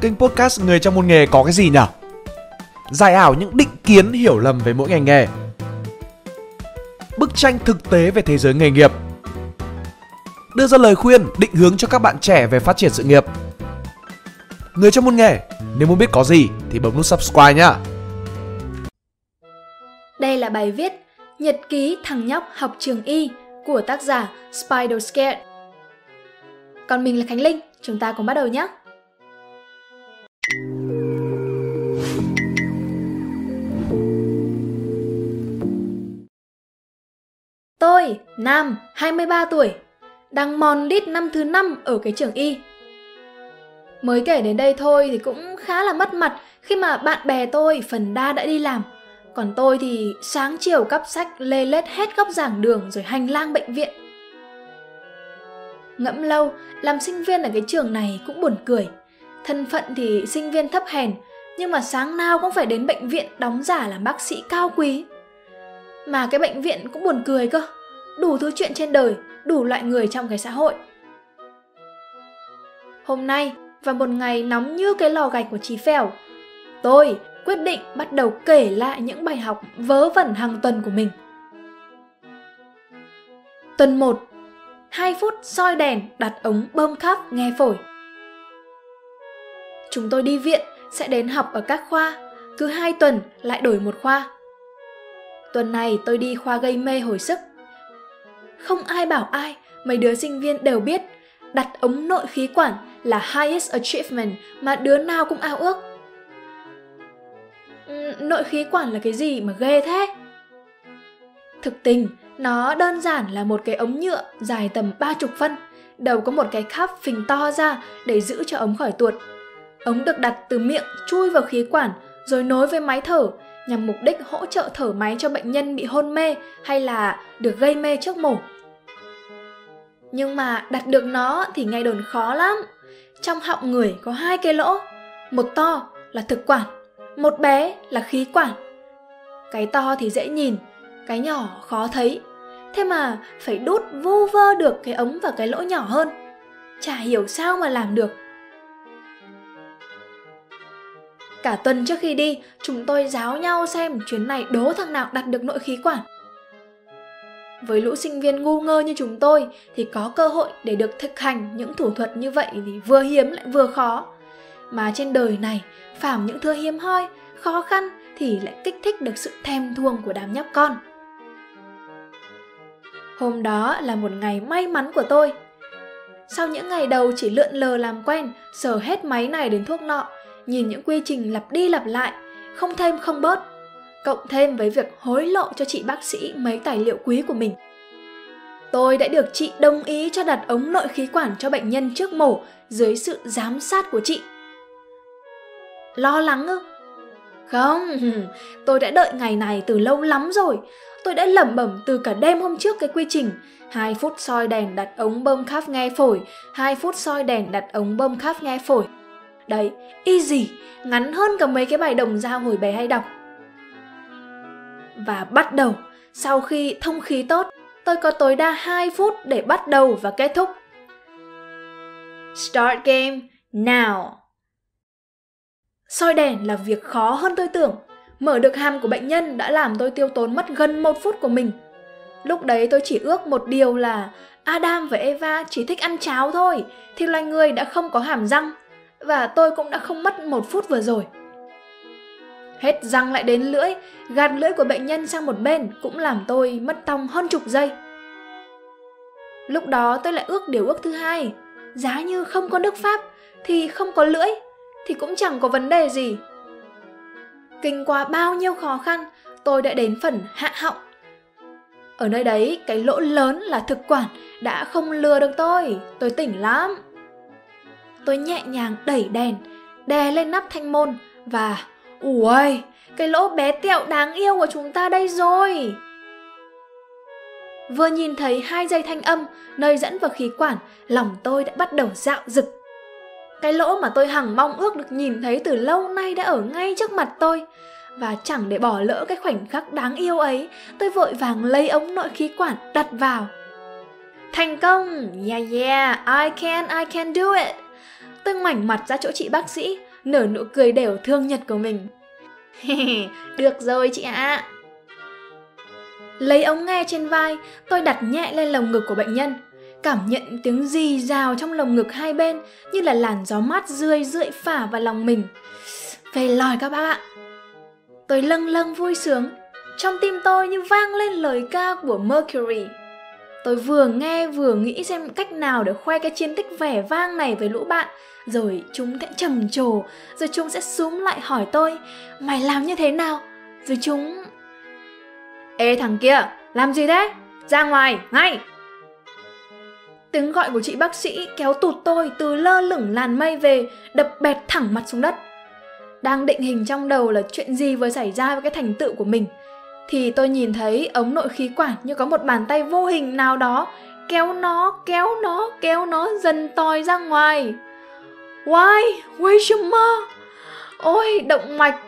kênh podcast Người trong môn nghề có cái gì nhỉ? Giải ảo những định kiến hiểu lầm về mỗi ngành nghề. Bức tranh thực tế về thế giới nghề nghiệp. Đưa ra lời khuyên, định hướng cho các bạn trẻ về phát triển sự nghiệp. Người trong môn nghề, nếu muốn biết có gì thì bấm nút subscribe nhá. Đây là bài viết Nhật ký thằng nhóc học trường y của tác giả Spider Scared. Còn mình là Khánh Linh, chúng ta cùng bắt đầu nhé. Tuổi, nam, 23 tuổi, đang mòn lít năm thứ năm ở cái trường y. Mới kể đến đây thôi thì cũng khá là mất mặt khi mà bạn bè tôi phần đa đã đi làm. Còn tôi thì sáng chiều cắp sách lê lết hết góc giảng đường rồi hành lang bệnh viện. Ngẫm lâu, làm sinh viên ở cái trường này cũng buồn cười. Thân phận thì sinh viên thấp hèn, nhưng mà sáng nào cũng phải đến bệnh viện đóng giả làm bác sĩ cao quý. Mà cái bệnh viện cũng buồn cười cơ. Đủ thứ chuyện trên đời, đủ loại người trong cái xã hội. Hôm nay, và một ngày nóng như cái lò gạch của Chí Phèo, tôi quyết định bắt đầu kể lại những bài học vớ vẩn hàng tuần của mình. Tuần 1 2 phút soi đèn đặt ống bơm khắp nghe phổi. Chúng tôi đi viện sẽ đến học ở các khoa, cứ 2 tuần lại đổi một khoa. Tuần này tôi đi khoa gây mê hồi sức. Không ai bảo ai, mấy đứa sinh viên đều biết đặt ống nội khí quản là highest achievement mà đứa nào cũng ao ước. Ừ, nội khí quản là cái gì mà ghê thế? Thực tình, nó đơn giản là một cái ống nhựa dài tầm ba chục phân, đầu có một cái khắp phình to ra để giữ cho ống khỏi tuột. Ống được đặt từ miệng chui vào khí quản rồi nối với máy thở nhằm mục đích hỗ trợ thở máy cho bệnh nhân bị hôn mê hay là được gây mê trước mổ. Nhưng mà đặt được nó thì ngay đồn khó lắm. Trong họng người có hai cái lỗ, một to là thực quản, một bé là khí quản. Cái to thì dễ nhìn, cái nhỏ khó thấy. Thế mà phải đút vô vơ được cái ống vào cái lỗ nhỏ hơn. Chả hiểu sao mà làm được. Cả tuần trước khi đi, chúng tôi giáo nhau xem chuyến này đố thằng nào đặt được nội khí quản. Với lũ sinh viên ngu ngơ như chúng tôi thì có cơ hội để được thực hành những thủ thuật như vậy thì vừa hiếm lại vừa khó. Mà trên đời này, phàm những thứ hiếm hoi, khó khăn thì lại kích thích được sự thèm thuồng của đám nhóc con. Hôm đó là một ngày may mắn của tôi. Sau những ngày đầu chỉ lượn lờ làm quen, sờ hết máy này đến thuốc nọ, nhìn những quy trình lặp đi lặp lại, không thêm không bớt, cộng thêm với việc hối lộ cho chị bác sĩ mấy tài liệu quý của mình. Tôi đã được chị đồng ý cho đặt ống nội khí quản cho bệnh nhân trước mổ dưới sự giám sát của chị. Lo lắng ư? Không, tôi đã đợi ngày này từ lâu lắm rồi. Tôi đã lẩm bẩm từ cả đêm hôm trước cái quy trình. 2 phút soi đèn đặt ống bơm khắp nghe phổi, 2 phút soi đèn đặt ống bơm khắp nghe phổi. Đấy, easy, ngắn hơn cả mấy cái bài đồng dao hồi bé hay đọc. Và bắt đầu, sau khi thông khí tốt, tôi có tối đa 2 phút để bắt đầu và kết thúc. Start game now. Soi đèn là việc khó hơn tôi tưởng. Mở được hàm của bệnh nhân đã làm tôi tiêu tốn mất gần một phút của mình. Lúc đấy tôi chỉ ước một điều là Adam và Eva chỉ thích ăn cháo thôi, thì loài người đã không có hàm răng. Và tôi cũng đã không mất một phút vừa rồi. Hết răng lại đến lưỡi, gạt lưỡi của bệnh nhân sang một bên cũng làm tôi mất tông hơn chục giây. Lúc đó tôi lại ước điều ước thứ hai, giá như không có nước Pháp thì không có lưỡi, thì cũng chẳng có vấn đề gì. Kinh qua bao nhiêu khó khăn, tôi đã đến phần hạ họng. Ở nơi đấy, cái lỗ lớn là thực quản đã không lừa được tôi, tôi tỉnh lắm. Tôi nhẹ nhàng đẩy đèn, đè lên nắp thanh môn và Ui, cái lỗ bé tẹo đáng yêu của chúng ta đây rồi. Vừa nhìn thấy hai dây thanh âm nơi dẫn vào khí quản, lòng tôi đã bắt đầu dạo rực. Cái lỗ mà tôi hằng mong ước được nhìn thấy từ lâu nay đã ở ngay trước mặt tôi. Và chẳng để bỏ lỡ cái khoảnh khắc đáng yêu ấy, tôi vội vàng lấy ống nội khí quản đặt vào. Thành công! Yeah yeah, I can, I can do it! Tôi ngoảnh mặt ra chỗ chị bác sĩ, nở nụ cười đều thương nhật của mình. Được rồi chị ạ. Lấy ống nghe trên vai, tôi đặt nhẹ lên lồng ngực của bệnh nhân, cảm nhận tiếng rì rào trong lồng ngực hai bên như là làn gió mát rươi rượi phả vào lòng mình. Về lòi các bác ạ. Tôi lâng lâng vui sướng, trong tim tôi như vang lên lời ca của Mercury. Tôi vừa nghe vừa nghĩ xem cách nào để khoe cái chiến tích vẻ vang này với lũ bạn Rồi chúng sẽ trầm trồ Rồi chúng sẽ xuống lại hỏi tôi Mày làm như thế nào Rồi chúng... Ê thằng kia, làm gì thế? Ra ngoài, ngay! Tiếng gọi của chị bác sĩ kéo tụt tôi từ lơ lửng làn mây về Đập bẹt thẳng mặt xuống đất Đang định hình trong đầu là chuyện gì vừa xảy ra với cái thành tựu của mình thì tôi nhìn thấy ống nội khí quản như có một bàn tay vô hình nào đó kéo nó, kéo nó, kéo nó dần tòi ra ngoài. Why? Why mơ. Ôi, động mạch.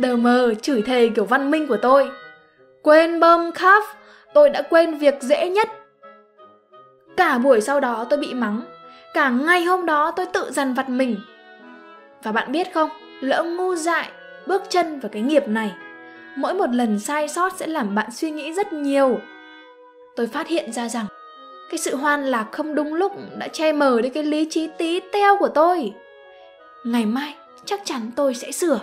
Đờ mờ chửi thề kiểu văn minh của tôi. Quên bơm khắp, tôi đã quên việc dễ nhất. Cả buổi sau đó tôi bị mắng. Cả ngày hôm đó tôi tự dằn vặt mình. Và bạn biết không, lỡ ngu dại, bước chân vào cái nghiệp này mỗi một lần sai sót sẽ làm bạn suy nghĩ rất nhiều. Tôi phát hiện ra rằng, cái sự hoan lạc không đúng lúc đã che mờ đi cái lý trí tí teo của tôi. Ngày mai, chắc chắn tôi sẽ sửa.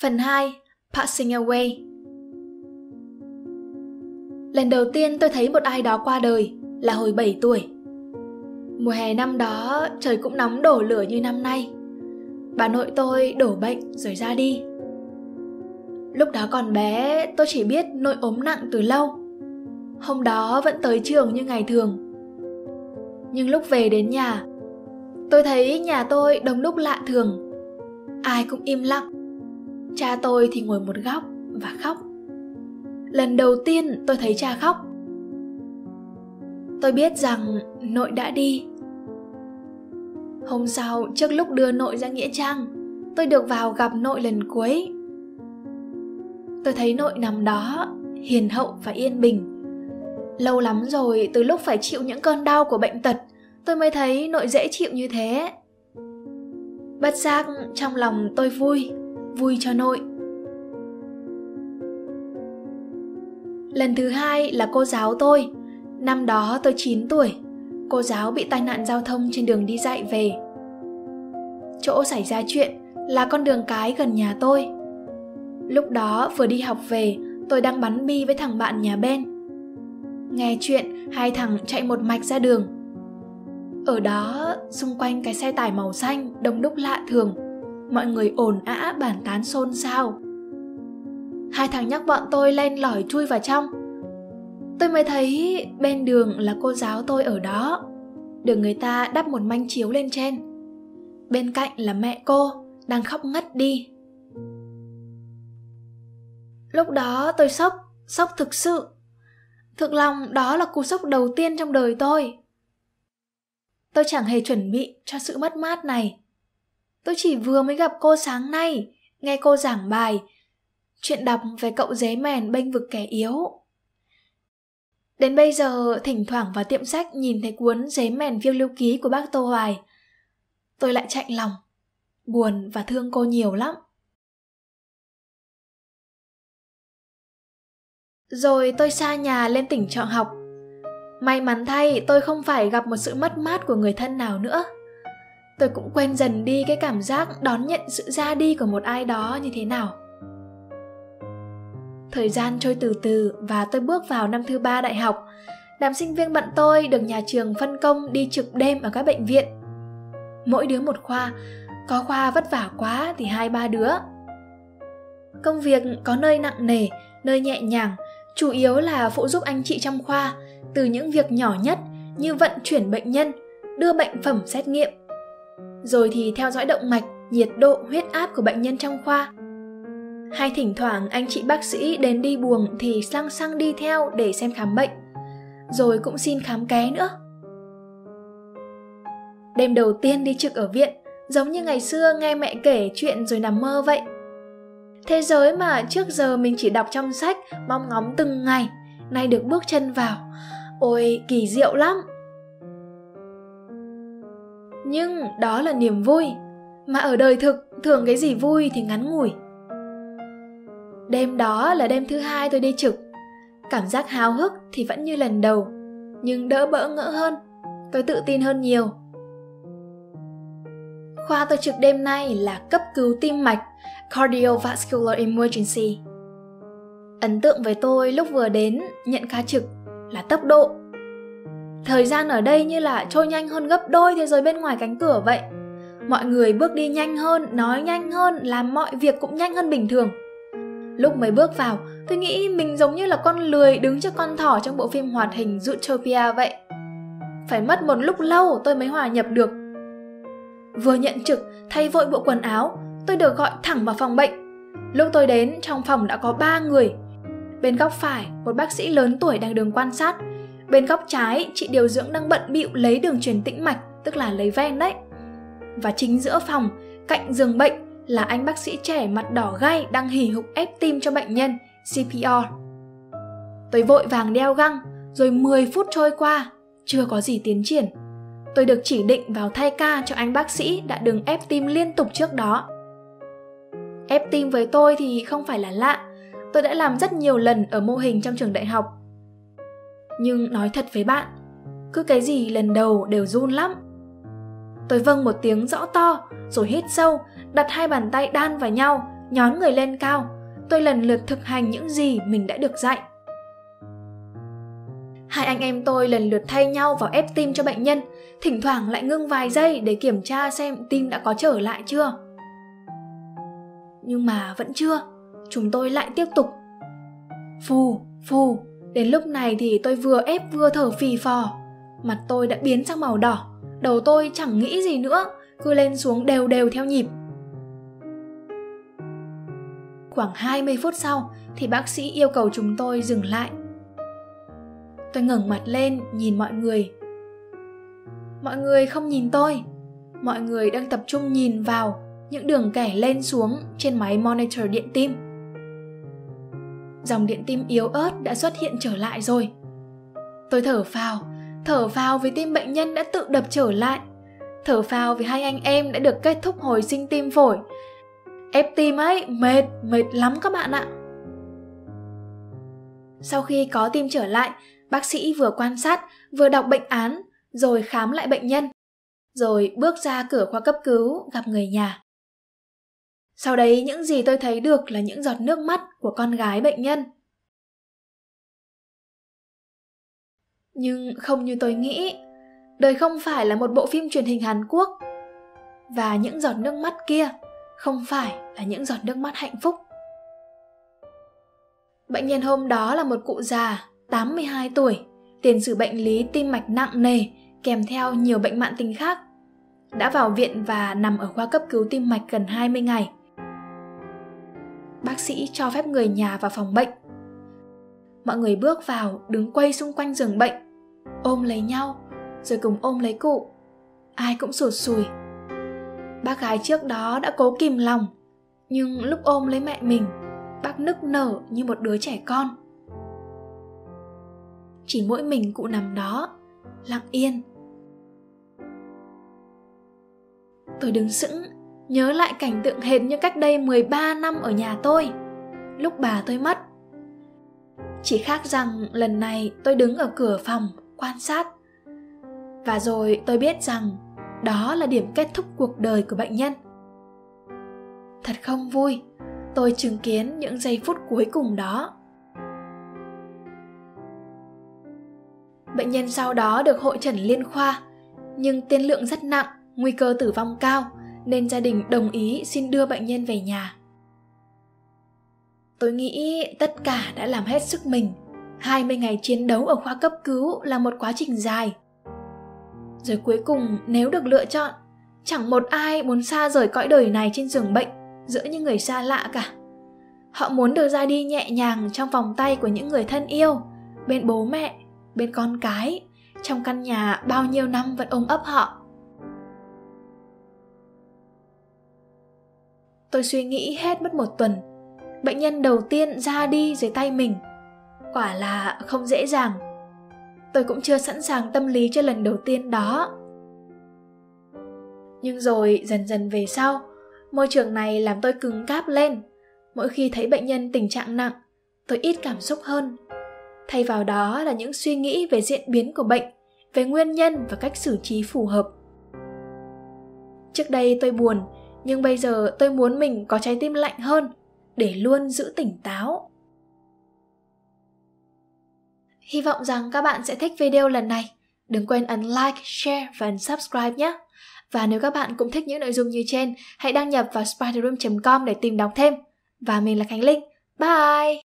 Phần 2 Passing Away. Lần đầu tiên tôi thấy một ai đó qua đời là hồi 7 tuổi. Mùa hè năm đó, trời cũng nóng đổ lửa như năm nay. Bà nội tôi đổ bệnh rồi ra đi. Lúc đó còn bé, tôi chỉ biết nội ốm nặng từ lâu. Hôm đó vẫn tới trường như ngày thường. Nhưng lúc về đến nhà, Tôi thấy nhà tôi đông đúc lạ thường. Ai cũng im lặng. Cha tôi thì ngồi một góc và khóc. Lần đầu tiên tôi thấy cha khóc tôi biết rằng nội đã đi. Hôm sau, trước lúc đưa nội ra nghĩa trang, tôi được vào gặp nội lần cuối. Tôi thấy nội nằm đó, hiền hậu và yên bình. Lâu lắm rồi, từ lúc phải chịu những cơn đau của bệnh tật, tôi mới thấy nội dễ chịu như thế. Bất giác, trong lòng tôi vui vui cho nội. Lần thứ hai là cô giáo tôi. Năm đó tôi 9 tuổi, cô giáo bị tai nạn giao thông trên đường đi dạy về. Chỗ xảy ra chuyện là con đường cái gần nhà tôi. Lúc đó vừa đi học về, tôi đang bắn bi với thằng bạn nhà bên. Nghe chuyện, hai thằng chạy một mạch ra đường. Ở đó, xung quanh cái xe tải màu xanh đông đúc lạ thường, mọi người ồn ã bàn tán xôn xao. Hai thằng nhắc bọn tôi lên lỏi chui vào trong, tôi mới thấy bên đường là cô giáo tôi ở đó. Được người ta đắp một manh chiếu lên trên. Bên cạnh là mẹ cô, đang khóc ngất đi. Lúc đó tôi sốc sốc thực sự. Thực lòng đó là cú sốc đầu tiên trong đời tôi. Tôi chẳng hề chuẩn bị cho sự mất mát này. Tôi chỉ vừa mới gặp cô sáng nay, nghe cô giảng bài, chuyện đọc về cậu dế mèn bênh vực kẻ yếu. Đến bây giờ, thỉnh thoảng vào tiệm sách nhìn thấy cuốn giấy mèn phiêu lưu ký của bác Tô Hoài. Tôi lại chạnh lòng, buồn và thương cô nhiều lắm. Rồi tôi xa nhà lên tỉnh trọ học. May mắn thay tôi không phải gặp một sự mất mát của người thân nào nữa. Tôi cũng quên dần đi cái cảm giác đón nhận sự ra đi của một ai đó như thế nào. Thời gian trôi từ từ và tôi bước vào năm thứ ba đại học. Đám sinh viên bận tôi được nhà trường phân công đi trực đêm ở các bệnh viện. Mỗi đứa một khoa, có khoa vất vả quá thì hai ba đứa. Công việc có nơi nặng nề, nơi nhẹ nhàng, chủ yếu là phụ giúp anh chị trong khoa, từ những việc nhỏ nhất như vận chuyển bệnh nhân, đưa bệnh phẩm xét nghiệm. Rồi thì theo dõi động mạch, nhiệt độ, huyết áp của bệnh nhân trong khoa, hay thỉnh thoảng anh chị bác sĩ đến đi buồng thì lăng xăng đi theo để xem khám bệnh rồi cũng xin khám ké nữa đêm đầu tiên đi trực ở viện giống như ngày xưa nghe mẹ kể chuyện rồi nằm mơ vậy thế giới mà trước giờ mình chỉ đọc trong sách mong ngóng từng ngày nay được bước chân vào. Ôi, kỳ diệu lắm! Nhưng đó là niềm vui, mà ở đời thực thường cái gì vui thì ngắn ngủi. Đêm đó là đêm thứ hai tôi đi trực. Cảm giác háo hức thì vẫn như lần đầu, nhưng đỡ bỡ ngỡ hơn. Tôi tự tin hơn nhiều. Khoa tôi trực đêm nay là cấp cứu tim mạch, cardiovascular emergency. Ấn tượng với tôi lúc vừa đến nhận ca trực là tốc độ. Thời gian ở đây như là trôi nhanh hơn gấp đôi thế giới bên ngoài cánh cửa vậy. Mọi người bước đi nhanh hơn, nói nhanh hơn, làm mọi việc cũng nhanh hơn bình thường. Lúc mới bước vào, tôi nghĩ mình giống như là con lười đứng trước con thỏ trong bộ phim hoạt hình Zootopia vậy. Phải mất một lúc lâu tôi mới hòa nhập được. Vừa nhận trực, thay vội bộ quần áo, tôi được gọi thẳng vào phòng bệnh. Lúc tôi đến, trong phòng đã có ba người, Bên góc phải, một bác sĩ lớn tuổi đang đường quan sát. Bên góc trái, chị điều dưỡng đang bận bịu lấy đường truyền tĩnh mạch, tức là lấy ven đấy. Và chính giữa phòng, cạnh giường bệnh là anh bác sĩ trẻ mặt đỏ gai đang hì hục ép tim cho bệnh nhân, CPR. Tôi vội vàng đeo găng, rồi 10 phút trôi qua, chưa có gì tiến triển. Tôi được chỉ định vào thay ca cho anh bác sĩ đã đừng ép tim liên tục trước đó. Ép tim với tôi thì không phải là lạ, tôi đã làm rất nhiều lần ở mô hình trong trường đại học. Nhưng nói thật với bạn, cứ cái gì lần đầu đều run lắm. Tôi vâng một tiếng rõ to, rồi hít sâu, đặt hai bàn tay đan vào nhau, nhón người lên cao. Tôi lần lượt thực hành những gì mình đã được dạy. Hai anh em tôi lần lượt thay nhau vào ép tim cho bệnh nhân, thỉnh thoảng lại ngưng vài giây để kiểm tra xem tim đã có trở lại chưa. Nhưng mà vẫn chưa chúng tôi lại tiếp tục. Phù, phù, đến lúc này thì tôi vừa ép vừa thở phì phò. Mặt tôi đã biến sang màu đỏ, đầu tôi chẳng nghĩ gì nữa, cứ lên xuống đều đều theo nhịp. Khoảng 20 phút sau thì bác sĩ yêu cầu chúng tôi dừng lại. Tôi ngẩng mặt lên nhìn mọi người. Mọi người không nhìn tôi, mọi người đang tập trung nhìn vào những đường kẻ lên xuống trên máy monitor điện tim dòng điện tim yếu ớt đã xuất hiện trở lại rồi. Tôi thở phào, thở phào vì tim bệnh nhân đã tự đập trở lại. Thở phào vì hai anh em đã được kết thúc hồi sinh tim phổi. Ép tim ấy, mệt, mệt lắm các bạn ạ. Sau khi có tim trở lại, bác sĩ vừa quan sát, vừa đọc bệnh án, rồi khám lại bệnh nhân, rồi bước ra cửa khoa cấp cứu gặp người nhà. Sau đấy những gì tôi thấy được là những giọt nước mắt của con gái bệnh nhân. Nhưng không như tôi nghĩ, đời không phải là một bộ phim truyền hình Hàn Quốc. Và những giọt nước mắt kia không phải là những giọt nước mắt hạnh phúc. Bệnh nhân hôm đó là một cụ già, 82 tuổi, tiền sử bệnh lý tim mạch nặng nề, kèm theo nhiều bệnh mạng tính khác. Đã vào viện và nằm ở khoa cấp cứu tim mạch gần 20 ngày bác sĩ cho phép người nhà vào phòng bệnh mọi người bước vào đứng quay xung quanh giường bệnh ôm lấy nhau rồi cùng ôm lấy cụ ai cũng sụt sùi bác gái trước đó đã cố kìm lòng nhưng lúc ôm lấy mẹ mình bác nức nở như một đứa trẻ con chỉ mỗi mình cụ nằm đó lặng yên tôi đứng sững nhớ lại cảnh tượng hệt như cách đây 13 năm ở nhà tôi, lúc bà tôi mất. Chỉ khác rằng lần này tôi đứng ở cửa phòng quan sát. Và rồi tôi biết rằng đó là điểm kết thúc cuộc đời của bệnh nhân. Thật không vui, tôi chứng kiến những giây phút cuối cùng đó. Bệnh nhân sau đó được hội trần liên khoa, nhưng tiên lượng rất nặng, nguy cơ tử vong cao – nên gia đình đồng ý xin đưa bệnh nhân về nhà. Tôi nghĩ tất cả đã làm hết sức mình. 20 ngày chiến đấu ở khoa cấp cứu là một quá trình dài. Rồi cuối cùng nếu được lựa chọn, chẳng một ai muốn xa rời cõi đời này trên giường bệnh giữa những người xa lạ cả. Họ muốn được ra đi nhẹ nhàng trong vòng tay của những người thân yêu, bên bố mẹ, bên con cái, trong căn nhà bao nhiêu năm vẫn ôm ấp họ. Tôi suy nghĩ hết mất một tuần. Bệnh nhân đầu tiên ra đi dưới tay mình. quả là không dễ dàng tôi cũng chưa sẵn sàng tâm lý cho lần đầu tiên đó. Nhưng rồi, dần dần về sau, môi trường này làm tôi cứng cáp lên. Mỗi khi thấy bệnh nhân tình trạng nặng, tôi ít cảm xúc hơn. Thay vào đó là những suy nghĩ về diễn biến của bệnh, về nguyên nhân và cách xử trí phù hợp. Trước đây tôi buồn, nhưng bây giờ tôi muốn mình có trái tim lạnh hơn, để luôn giữ tỉnh táo hy vọng rằng các bạn sẽ thích video lần này. Đừng quên ấn like, share và ấn subscribe nhé. Và nếu các bạn cũng thích những nội dung như trên, hãy đăng nhập vào spiderroom com để tìm đọc thêm. Và mình là khánh linh. Bye!